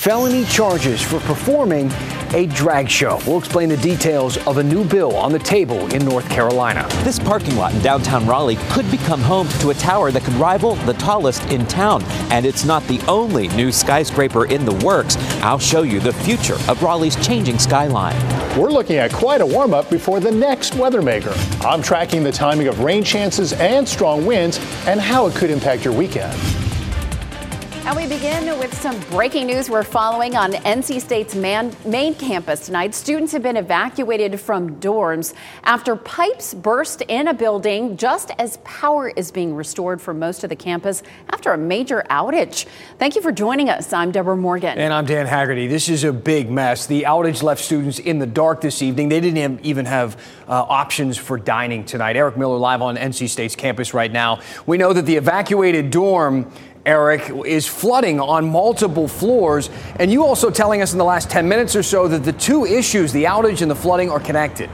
Felony charges for performing a drag show. We'll explain the details of a new bill on the table in North Carolina. This parking lot in downtown Raleigh could become home to a tower that could rival the tallest in town. And it's not the only new skyscraper in the works. I'll show you the future of Raleigh's changing skyline. We're looking at quite a warm up before the next weather maker. I'm tracking the timing of rain chances and strong winds and how it could impact your weekend. And we begin with some breaking news we're following on NC State's man, main campus tonight. Students have been evacuated from dorms after pipes burst in a building just as power is being restored for most of the campus after a major outage. Thank you for joining us. I'm Deborah Morgan. And I'm Dan Haggerty. This is a big mess. The outage left students in the dark this evening. They didn't even have uh, options for dining tonight. Eric Miller live on NC State's campus right now. We know that the evacuated dorm Eric, is flooding on multiple floors. And you also telling us in the last 10 minutes or so that the two issues, the outage and the flooding, are connected.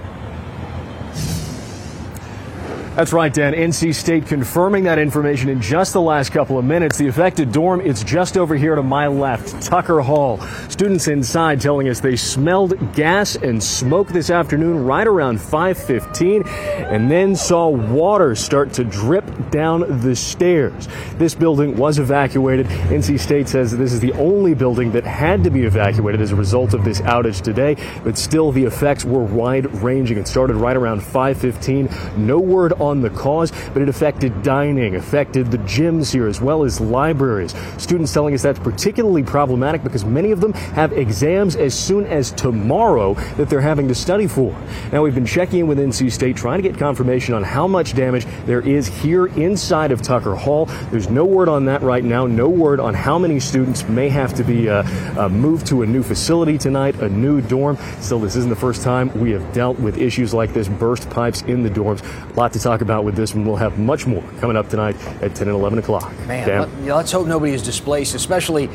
That's right, Dan. NC State confirming that information in just the last couple of minutes. The affected dorm, it's just over here to my left, Tucker Hall. Students inside telling us they smelled gas and smoke this afternoon right around 5:15 and then saw water start to drip down the stairs. This building was evacuated. NC State says this is the only building that had to be evacuated as a result of this outage today, but still the effects were wide-ranging. It started right around 5:15. No word on on the cause, but it affected dining, affected the gyms here as well as libraries. Students telling us that's particularly problematic because many of them have exams as soon as tomorrow that they're having to study for. Now, we've been checking in with NC State trying to get confirmation on how much damage there is here inside of Tucker Hall. There's no word on that right now, no word on how many students may have to be uh, uh, moved to a new facility tonight, a new dorm. Still, this isn't the first time we have dealt with issues like this, burst pipes in the dorms. A lot to talk talk about with this one. We'll have much more coming up tonight at 10 and 11 o'clock. Man, let, us hope nobody is displaced, especially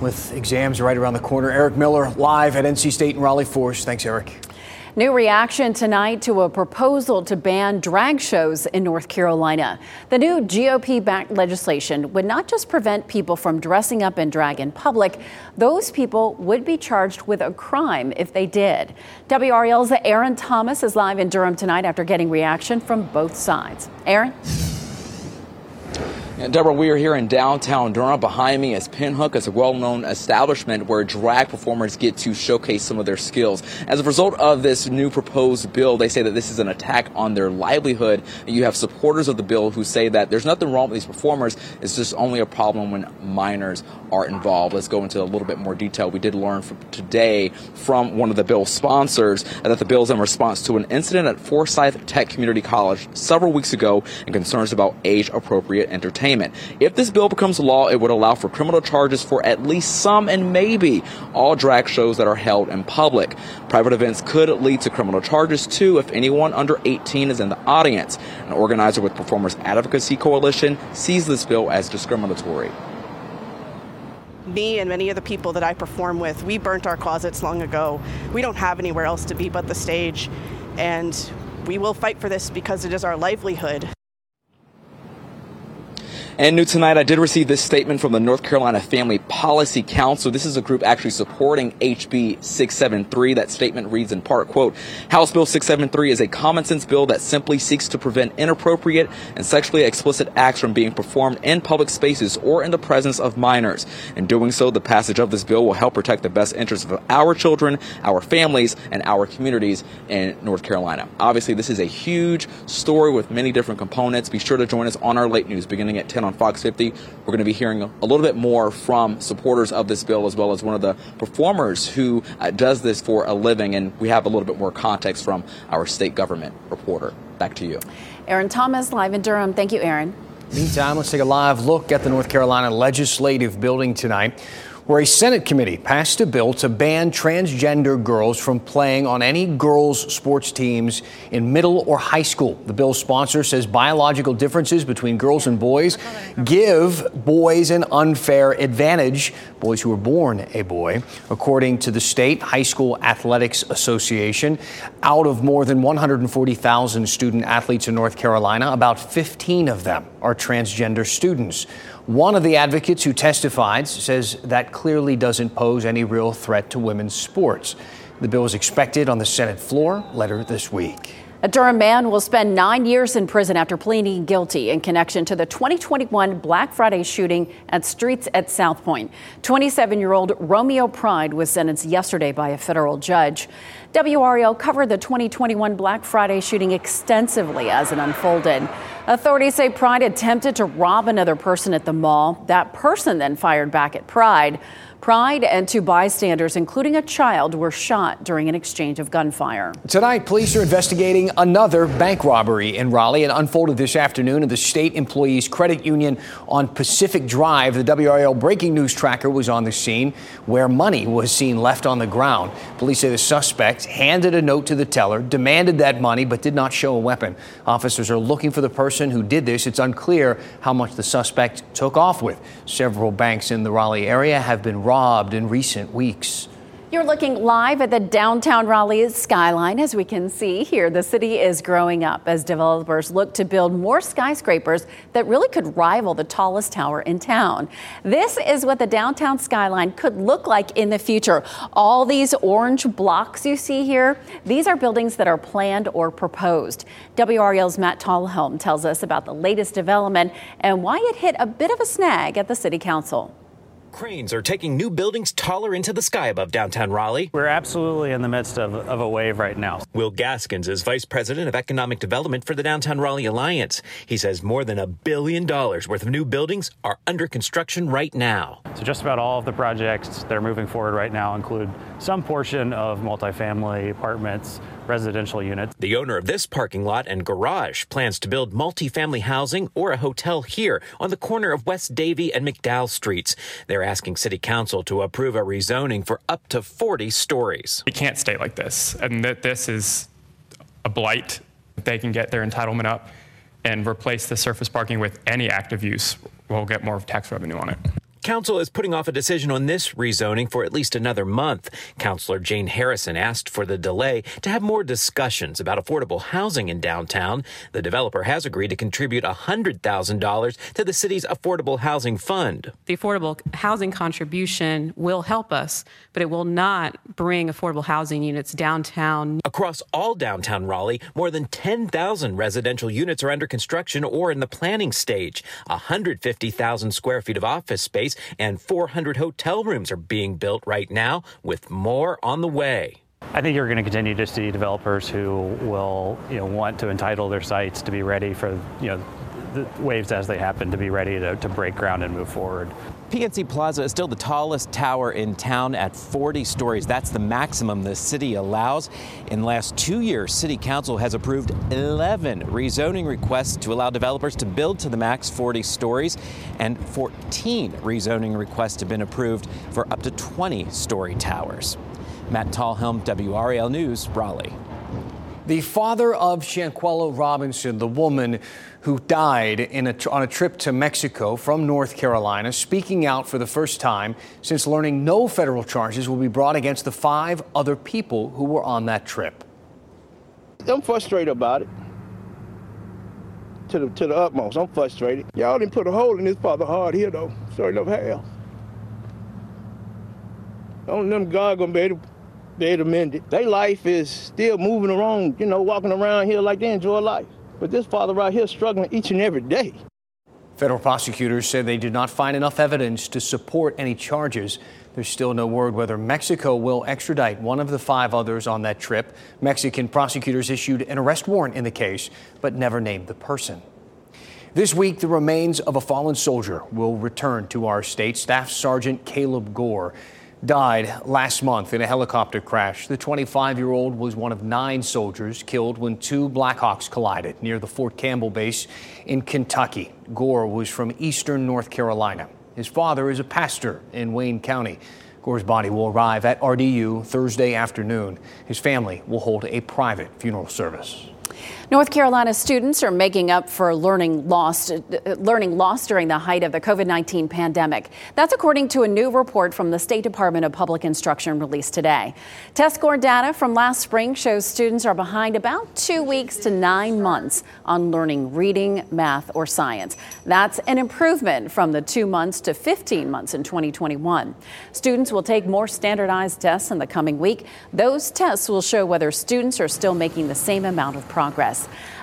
with exams right around the corner. Eric Miller live at NC State and Raleigh Force. Thanks, Eric. New reaction tonight to a proposal to ban drag shows in North Carolina. The new GOP backed legislation would not just prevent people from dressing up in drag in public, those people would be charged with a crime if they did. WRAL's Aaron Thomas is live in Durham tonight after getting reaction from both sides. Aaron? Deborah, we are here in downtown Durham. Behind me is Pinhook. It's a well-known establishment where drag performers get to showcase some of their skills. As a result of this new proposed bill, they say that this is an attack on their livelihood. You have supporters of the bill who say that there's nothing wrong with these performers. It's just only a problem when minors are involved. Let's go into a little bit more detail. We did learn from today from one of the bill's sponsors that the bill is in response to an incident at Forsyth Tech Community College several weeks ago and concerns about age-appropriate entertainment entertainment. If this bill becomes law, it would allow for criminal charges for at least some and maybe all drag shows that are held in public. Private events could lead to criminal charges too if anyone under 18 is in the audience. An organizer with Performers Advocacy Coalition sees this bill as discriminatory me and many of the people that I perform with, we burnt our closets long ago. We don't have anywhere else to be but the stage. And we will fight for this because it is our livelihood. And new tonight, I did receive this statement from the North Carolina Family Policy Council. This is a group actually supporting HB 673. That statement reads in part, quote, House Bill 673 is a common sense bill that simply seeks to prevent inappropriate and sexually explicit acts from being performed in public spaces or in the presence of minors. In doing so, the passage of this bill will help protect the best interests of our children, our families, and our communities in North Carolina. Obviously, this is a huge story with many different components. Be sure to join us on our late news beginning at 10 on Fox 50. We're going to be hearing a little bit more from supporters of this bill as well as one of the performers who uh, does this for a living. And we have a little bit more context from our state government reporter. Back to you. Aaron Thomas, live in Durham. Thank you, Aaron. Meantime, let's take a live look at the North Carolina Legislative Building tonight where a Senate committee passed a bill to ban transgender girls from playing on any girls' sports teams in middle or high school. The bill's sponsor says biological differences between girls and boys give boys an unfair advantage, boys who are born a boy. According to the State High School Athletics Association, out of more than 140,000 student athletes in North Carolina, about 15 of them are transgender students. One of the advocates who testified says that clearly doesn't pose any real threat to women's sports. The bill is expected on the Senate floor later this week. A Durham man will spend nine years in prison after pleading guilty in connection to the 2021 Black Friday shooting at Streets at Southpoint. 27 year old Romeo Pride was sentenced yesterday by a federal judge. WRAL covered the 2021 Black Friday shooting extensively as it unfolded. Authorities say Pride attempted to rob another person at the mall. That person then fired back at Pride. Pride and two bystanders, including a child, were shot during an exchange of gunfire. Tonight, police are investigating another bank robbery in Raleigh. It unfolded this afternoon at the State Employees Credit Union on Pacific Drive. The WRAL breaking news tracker was on the scene where money was seen left on the ground. Police say the suspect handed a note to the teller, demanded that money, but did not show a weapon. Officers are looking for the person who did this. It's unclear how much the suspect took off with. Several banks in the Raleigh area have been robbed robbed in recent weeks. You're looking live at the downtown Raleigh skyline. As we can see here, the city is growing up as developers look to build more skyscrapers that really could rival the tallest tower in town. This is what the downtown skyline could look like in the future. All these orange blocks you see here, these are buildings that are planned or proposed. WRAL's Matt Talhelm tells us about the latest development and why it hit a bit of a snag at the city council. Cranes are taking new buildings taller into the sky above downtown Raleigh. We're absolutely in the midst of, of a wave right now. Will Gaskins is Vice President of Economic Development for the Downtown Raleigh Alliance. He says more than a billion dollars worth of new buildings are under construction right now. So, just about all of the projects that are moving forward right now include some portion of multifamily apartments residential units. The owner of this parking lot and garage plans to build multifamily housing or a hotel here on the corner of West Davie and McDowell Streets. They're asking City Council to approve a rezoning for up to 40 stories. It can't stay like this, and that this is a blight. They can get their entitlement up and replace the surface parking with any active use. We'll get more tax revenue on it. Council is putting off a decision on this rezoning for at least another month. Councilor Jane Harrison asked for the delay to have more discussions about affordable housing in downtown. The developer has agreed to contribute $100,000 to the city's Affordable Housing Fund. The affordable housing contribution will help us, but it will not bring affordable housing units downtown. Across all downtown Raleigh, more than 10,000 residential units are under construction or in the planning stage. 150,000 square feet of office space and 400 hotel rooms are being built right now, with more on the way. I think you're going to continue to see developers who will, you know, want to entitle their sites to be ready for, you know, the waves as they happen to be ready to, to break ground and move forward. PNC Plaza is still the tallest tower in town at 40 stories. That's the maximum the city allows. In the last two years, City Council has approved 11 rezoning requests to allow developers to build to the max 40 stories, and 14 rezoning requests have been approved for up to 20 story towers. Matt Talhelm, WRAL News, Raleigh. The father of Shanquella Robinson, the woman who died a, on a trip to Mexico from North Carolina, speaking out for the first time since learning no federal charges will be brought against the five other people who were on that trip. I'm frustrated about it. To the, to the utmost, I'm frustrated. Y'all didn't put a hole in this father heart here, though. Sorry enough hell. Only them God gonna be able to be able to mend it. Their life is still moving around, you know, walking around here like they enjoy life. But this father right here struggling each and every day. Federal prosecutors said they did not find enough evidence to support any charges. There's still no word whether Mexico will extradite one of the five others on that trip. Mexican prosecutors issued an arrest warrant in the case, but never named the person. This week, the remains of a fallen soldier will return to our state. Staff Sergeant Caleb Gore died last month in a helicopter crash. The 25 year old was one of nine soldiers killed when two Blackhawks collided near the Fort Campbell base in Kentucky. Gore was from eastern North Carolina. His father is a pastor in Wayne County. Gore's body will arrive at RDU Thursday afternoon. His family will hold a private funeral service. North Carolina students are making up for learning lost, learning lost during the height of the COVID-19 pandemic. That's according to a new report from the State Department of Public Instruction released today. Test score data from last spring shows students are behind about two weeks to nine months on learning reading, math, or science. That's an improvement from the two months to 15 months in 2021. Students will take more standardized tests in the coming week. Those tests will show whether students are still making the same amount of progress.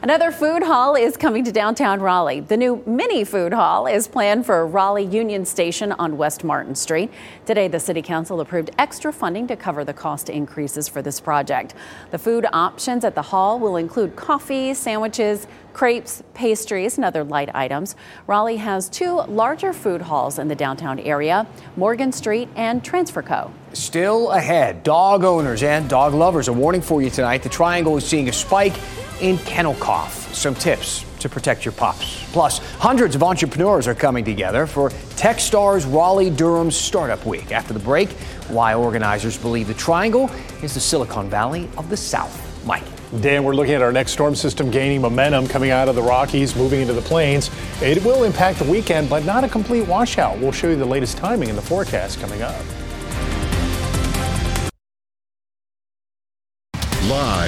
Another food hall is coming to downtown Raleigh. The new mini food hall is planned for Raleigh Union Station on West Martin Street. Today, the City Council approved extra funding to cover the cost increases for this project. The food options at the hall will include coffee, sandwiches, crepes, pastries, and other light items. Raleigh has two larger food halls in the downtown area Morgan Street and Transfer Co. Still ahead, dog owners and dog lovers are warning for you tonight. The Triangle is seeing a spike in kennel cough. Some tips to protect your pups. Plus, hundreds of entrepreneurs are coming together for Techstars Raleigh Durham Startup Week. After the break, why organizers believe the Triangle is the Silicon Valley of the South. Mike. Dan, we're looking at our next storm system gaining momentum coming out of the Rockies, moving into the plains. It will impact the weekend, but not a complete washout. We'll show you the latest timing in the forecast coming up.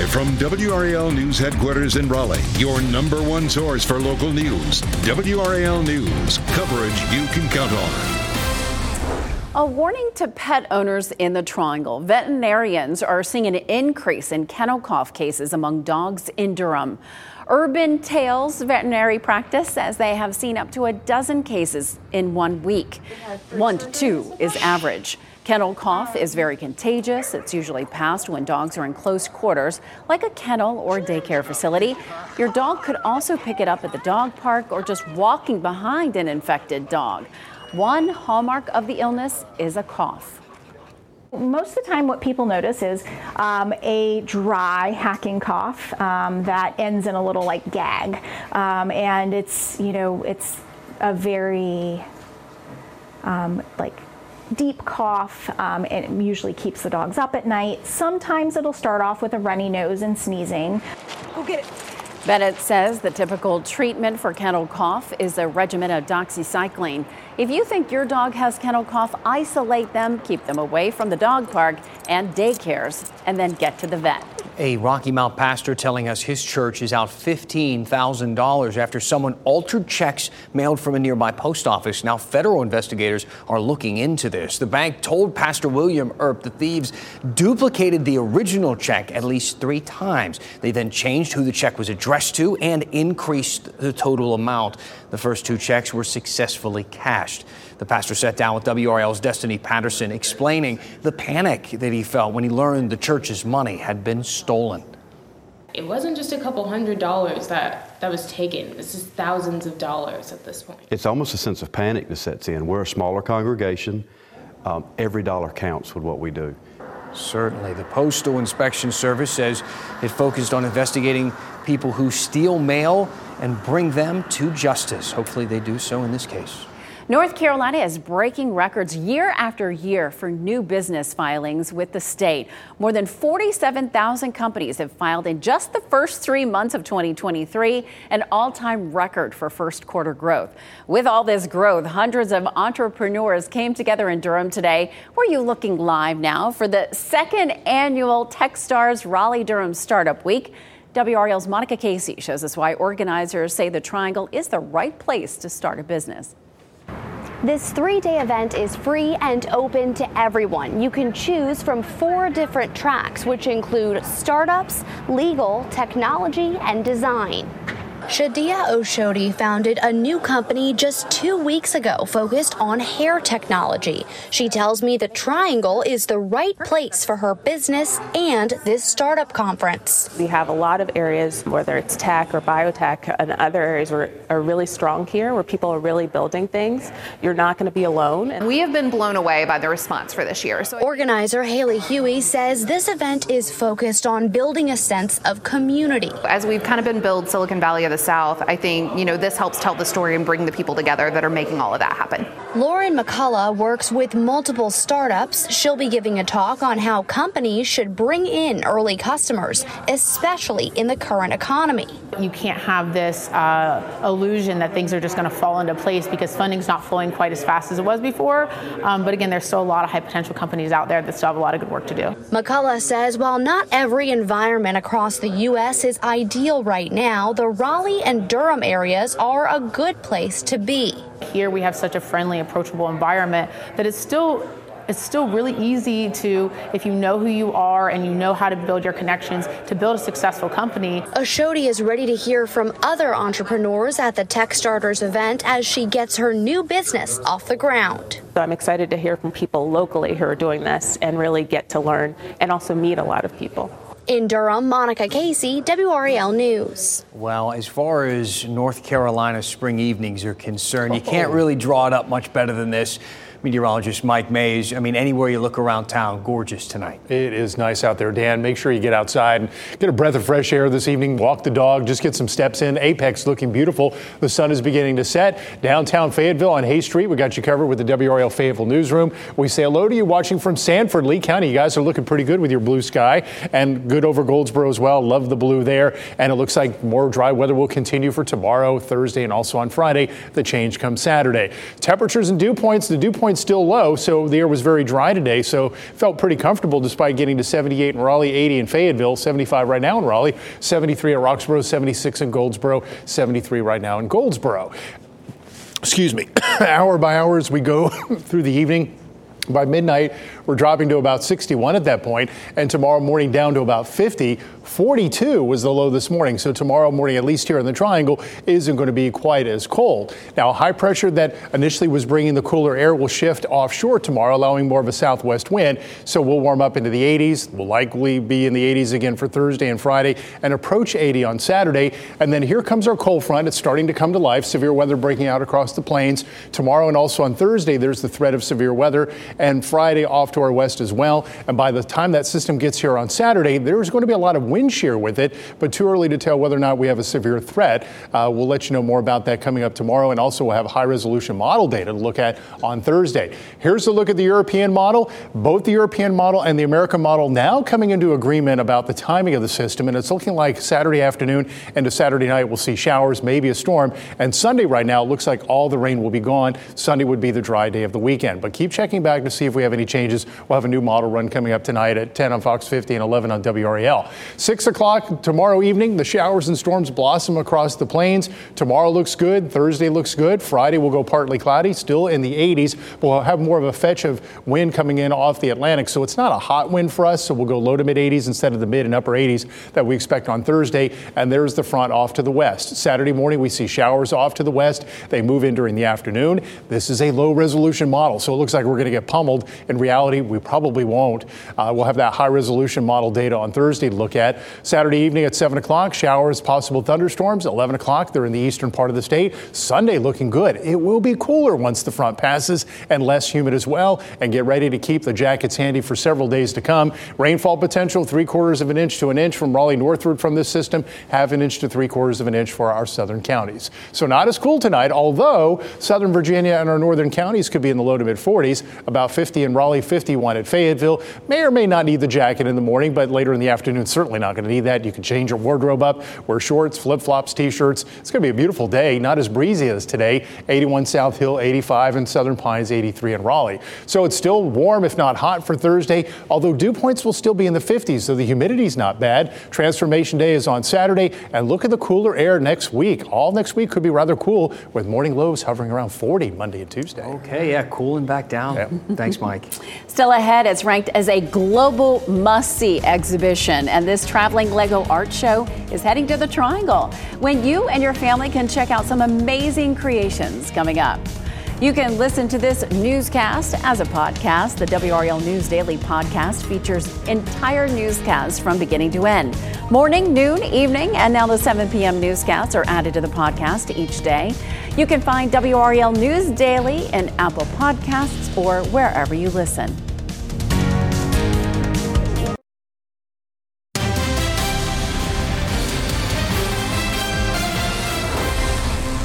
Live from WRAL News headquarters in Raleigh, your number one source for local news. WRAL News, coverage you can count on. A warning to pet owners in the Triangle. Veterinarians are seeing an increase in kennel cough cases among dogs in Durham. Urban Tails Veterinary Practice says they have seen up to a dozen cases in one week. One to two is average. Kennel cough is very contagious. It's usually passed when dogs are in close quarters, like a kennel or daycare facility. Your dog could also pick it up at the dog park or just walking behind an infected dog. One hallmark of the illness is a cough. Most of the time, what people notice is um, a dry hacking cough um, that ends in a little like gag, um, and it's you know it's a very um, like deep cough. Um, it usually keeps the dogs up at night. Sometimes it'll start off with a runny nose and sneezing. Go get it. Bennett says the typical treatment for kennel cough is a regimen of doxycycline. If you think your dog has kennel cough, isolate them, keep them away from the dog park and daycares, and then get to the vet. A Rocky Mount pastor telling us his church is out $15,000 after someone altered checks mailed from a nearby post office. Now, federal investigators are looking into this. The bank told Pastor William Earp the thieves duplicated the original check at least three times. They then changed who the check was addressed to and increased the total amount. The first two checks were successfully cashed. The pastor sat down with WRAL's Destiny Patterson, explaining the panic that he felt when he learned the church's money had been stolen. It wasn't just a couple hundred dollars that, that was taken. It's just thousands of dollars at this point. It's almost a sense of panic that sets in. We're a smaller congregation. Um, every dollar counts with what we do. Certainly. The Postal Inspection Service says it focused on investigating people who steal mail and bring them to justice. Hopefully, they do so in this case. North Carolina is breaking records year after year for new business filings with the state. More than 47,000 companies have filed in just the first three months of 2023, an all time record for first quarter growth. With all this growth, hundreds of entrepreneurs came together in Durham today. We're you looking live now for the second annual Techstars Raleigh Durham Startup Week. WRAL's Monica Casey shows us why organizers say the Triangle is the right place to start a business. This three day event is free and open to everyone. You can choose from four different tracks, which include startups, legal, technology, and design. Shadia Oshodi founded a new company just two weeks ago focused on hair technology. She tells me the Triangle is the right place for her business and this startup conference. We have a lot of areas, whether it's tech or biotech and other areas, where are really strong here, where people are really building things. You're not going to be alone. We have been blown away by the response for this year. So Organizer Haley Huey says this event is focused on building a sense of community. As we've kind of been build Silicon Valley of the South, I think, you know, this helps tell the story and bring the people together that are making all of that happen. Lauren McCullough works with multiple startups. She'll be giving a talk on how companies should bring in early customers, especially in the current economy. You can't have this uh, illusion that things are just going to fall into place because funding's not flowing quite as fast as it was before. Um, but again, there's still a lot of high potential companies out there that still have a lot of good work to do. McCullough says while not every environment across the U.S. is ideal right now, the Raleigh and Durham areas are a good place to be. Here we have such a friendly, approachable environment that it's still it's still really easy to, if you know who you are and you know how to build your connections, to build a successful company. Oshodi is ready to hear from other entrepreneurs at the Techstars event as she gets her new business off the ground. So I'm excited to hear from people locally who are doing this and really get to learn and also meet a lot of people. In Durham, Monica Casey, WRAL News. Well, as far as North Carolina spring evenings are concerned, you can't oh. really draw it up much better than this meteorologist Mike Maze. I mean, anywhere you look around town, gorgeous tonight. It is nice out there, Dan. Make sure you get outside and get a breath of fresh air this evening. Walk the dog, just get some steps in. Apex looking beautiful. The sun is beginning to set. Downtown Fayetteville on Hay Street, we got you covered with the WRAL Fayetteville newsroom. We say hello to you watching from Sanford, Lee County. You guys are looking pretty good with your blue sky and good over Goldsboro as well. Love the blue there. And it looks like more dry weather will continue for tomorrow, Thursday, and also on Friday. The change comes Saturday. Temperatures and dew points. The dew points still low, so the air was very dry today. So felt pretty comfortable despite getting to 78 in Raleigh, 80 in Fayetteville, 75 right now in Raleigh, 73 at Roxboro, 76 in Goldsboro, 73 right now in Goldsboro. Excuse me. hour by hour as we go through the evening. By midnight, we're dropping to about 61 at that point, and tomorrow morning down to about 50. 42 was the low this morning, so tomorrow morning, at least here in the triangle, isn't going to be quite as cold. Now, high pressure that initially was bringing the cooler air will shift offshore tomorrow, allowing more of a southwest wind, so we'll warm up into the 80s. We'll likely be in the 80s again for Thursday and Friday and approach 80 on Saturday. And then here comes our cold front. It's starting to come to life. Severe weather breaking out across the plains. Tomorrow and also on Thursday, there's the threat of severe weather, and Friday off to our west as well. And by the time that system gets here on Saturday, there's going to be a lot of wind shear with it, but too early to tell whether or not we have a severe threat. Uh, we'll let you know more about that coming up tomorrow, and also we'll have high resolution model data to look at on Thursday. Here's a look at the European model. Both the European model and the American model now coming into agreement about the timing of the system, and it's looking like Saturday afternoon and into Saturday night we'll see showers, maybe a storm, and Sunday right now it looks like all the rain will be gone. Sunday would be the dry day of the weekend, but keep checking back to see if we have any changes. We'll have a new model run coming up tonight at 10 on Fox 50 and 11 on WRAL. 6 o'clock tomorrow evening, the showers and storms blossom across the plains. Tomorrow looks good. Thursday looks good. Friday will go partly cloudy, still in the 80s. We'll have more of a fetch of wind coming in off the Atlantic, so it's not a hot wind for us. So we'll go low to mid 80s instead of the mid and upper 80s that we expect on Thursday. And there's the front off to the west. Saturday morning, we see showers off to the west. They move in during the afternoon. This is a low resolution model, so it looks like we're going to get pummeled. In reality, we probably won't. Uh, we'll have that high resolution model data on Thursday to look at. Saturday evening at 7 o'clock, showers, possible thunderstorms. 11 o'clock, they're in the eastern part of the state. Sunday looking good. It will be cooler once the front passes and less humid as well. And get ready to keep the jackets handy for several days to come. Rainfall potential three quarters of an inch to an inch from Raleigh northward from this system, half an inch to three quarters of an inch for our southern counties. So not as cool tonight, although southern Virginia and our northern counties could be in the low to mid 40s, about 50 in Raleigh, 51 at Fayetteville. May or may not need the jacket in the morning, but later in the afternoon, certainly not going to need that. You can change your wardrobe up, wear shorts, flip flops, t shirts. It's going to be a beautiful day, not as breezy as today. 81 South Hill, 85 in Southern Pines, 83 in Raleigh. So it's still warm, if not hot, for Thursday, although dew points will still be in the 50s, so the humidity's not bad. Transformation Day is on Saturday, and look at the cooler air next week. All next week could be rather cool, with morning lows hovering around 40 Monday and Tuesday. Okay, yeah, cooling back down. Yeah. Thanks, Mike. Still ahead, it's ranked as a global must see exhibition, and this traveling Lego art show is heading to the Triangle when you and your family can check out some amazing creations coming up. You can listen to this newscast as a podcast. The WRAL News Daily podcast features entire newscasts from beginning to end. Morning, noon, evening, and now the 7 p.m. newscasts are added to the podcast each day. You can find WRAL News Daily in Apple Podcasts or wherever you listen.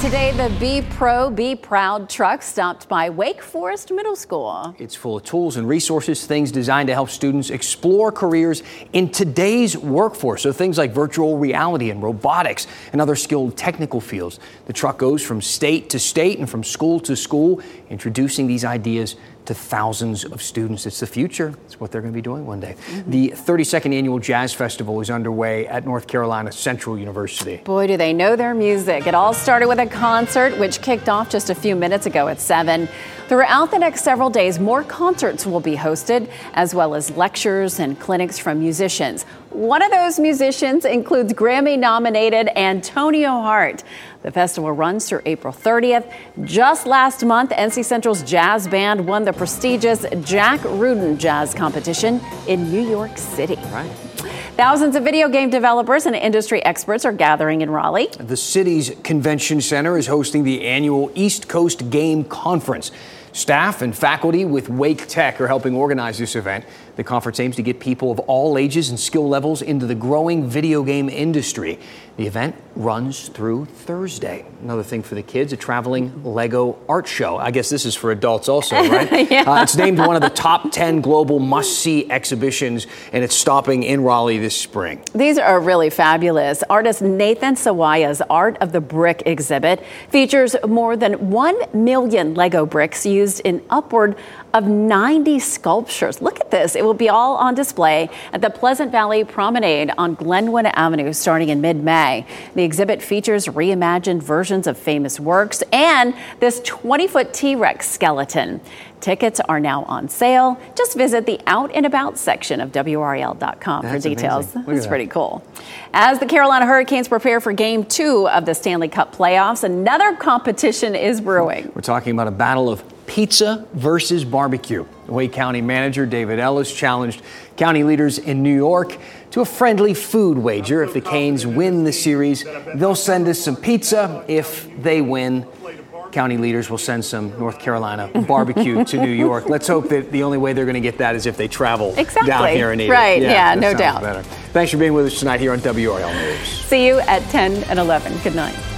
Today, the Be Pro, Be Proud truck stopped by Wake Forest Middle School. It's full of tools and resources, things designed to help students explore careers in today's workforce. So things like virtual reality and robotics and other skilled technical fields. The truck goes from state to state and from school to school, introducing these ideas to thousands of students. It's the future. It's what they're going to be doing one day. The 32nd annual Jazz Festival is underway at North Carolina Central University. Boy, do they know their music. It all started with a concert, which kicked off just a few minutes ago at 7. Throughout the next several days, more concerts will be hosted, as well as lectures and clinics from musicians. One of those musicians includes Grammy nominated Antonio Hart. The festival runs through April 30th. Just last month, NC Central's jazz band won the prestigious Jack Rudin Jazz Competition in New York City. Right. Thousands of video game developers and industry experts are gathering in Raleigh. The city's convention center is hosting the annual East Coast Game Conference. Staff and faculty with Wake Tech are helping organize this event. The conference aims to get people of all ages and skill levels into the growing video game industry. The event runs through Thursday. Another thing for the kids, a traveling Lego art show. I guess this is for adults also, right? yeah. uh, it's named one of the top 10 global must see exhibitions, and it's stopping in Raleigh this spring. These are really fabulous. Artist Nathan Sawaya's Art of the Brick exhibit features more than 1 million Lego bricks used in upward of 90 sculptures. Look at this. It will be all on display at the Pleasant Valley Promenade on Glenwood Avenue starting in mid May. The exhibit features reimagined versions of famous works and this 20 foot T Rex skeleton. Tickets are now on sale. Just visit the Out and About section of WRAL.com for details. That's pretty cool. As the Carolina Hurricanes prepare for game two of the Stanley Cup playoffs, another competition is brewing. We're talking about a battle of pizza versus barbecue. Wake County Manager David Ellis challenged county leaders in New York to a friendly food wager. If the Canes win the series, they'll send us some pizza. If they win, county leaders will send some North Carolina barbecue to New York. Let's hope that the only way they're going to get that is if they travel exactly. down here and eat right. it. Yeah, yeah no doubt. Better. Thanks for being with us tonight here on WRAL News. See you at 10 and 11. Good night.